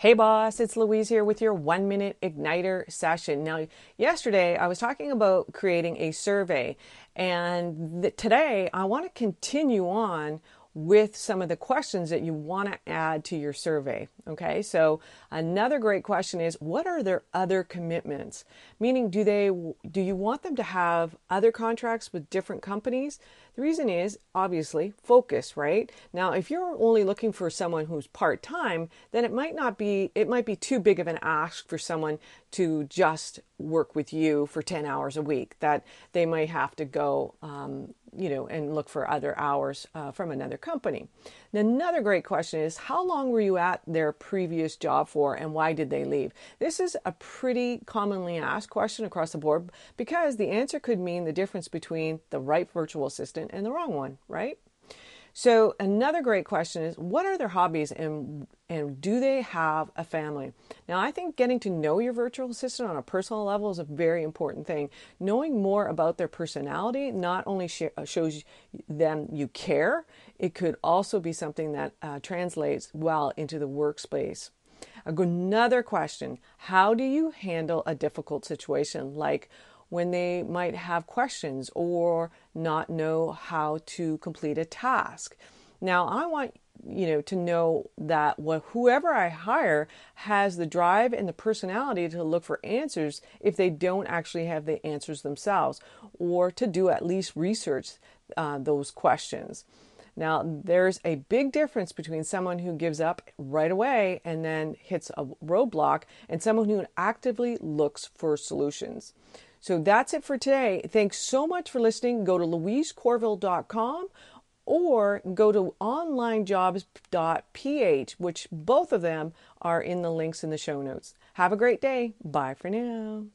Hey boss, it's Louise here with your one minute igniter session. Now, yesterday I was talking about creating a survey, and th- today I want to continue on with some of the questions that you want to add to your survey. Okay, so another great question is what are their other commitments? Meaning, do they do you want them to have other contracts with different companies? The reason is obviously focus, right? Now, if you're only looking for someone who's part time, then it might not be it might be too big of an ask for someone to just work with you for 10 hours a week. That they might have to go um, you know, and look for other hours uh, from another company. Another great question is how long were you at their previous job for and why did they leave? This is a pretty commonly asked question across the board because the answer could mean the difference between the right virtual assistant and the wrong one, right? So another great question is what are their hobbies and and do they have a family? Now I think getting to know your virtual assistant on a personal level is a very important thing. Knowing more about their personality not only uh, shows them you care, it could also be something that uh, translates well into the workspace. Another question, how do you handle a difficult situation like when they might have questions or not know how to complete a task. Now, I want you know to know that whoever I hire has the drive and the personality to look for answers if they don't actually have the answers themselves, or to do at least research uh, those questions. Now, there's a big difference between someone who gives up right away and then hits a roadblock and someone who actively looks for solutions. So that's it for today. Thanks so much for listening. Go to louisecorville.com or go to onlinejobs.ph, which both of them are in the links in the show notes. Have a great day. Bye for now.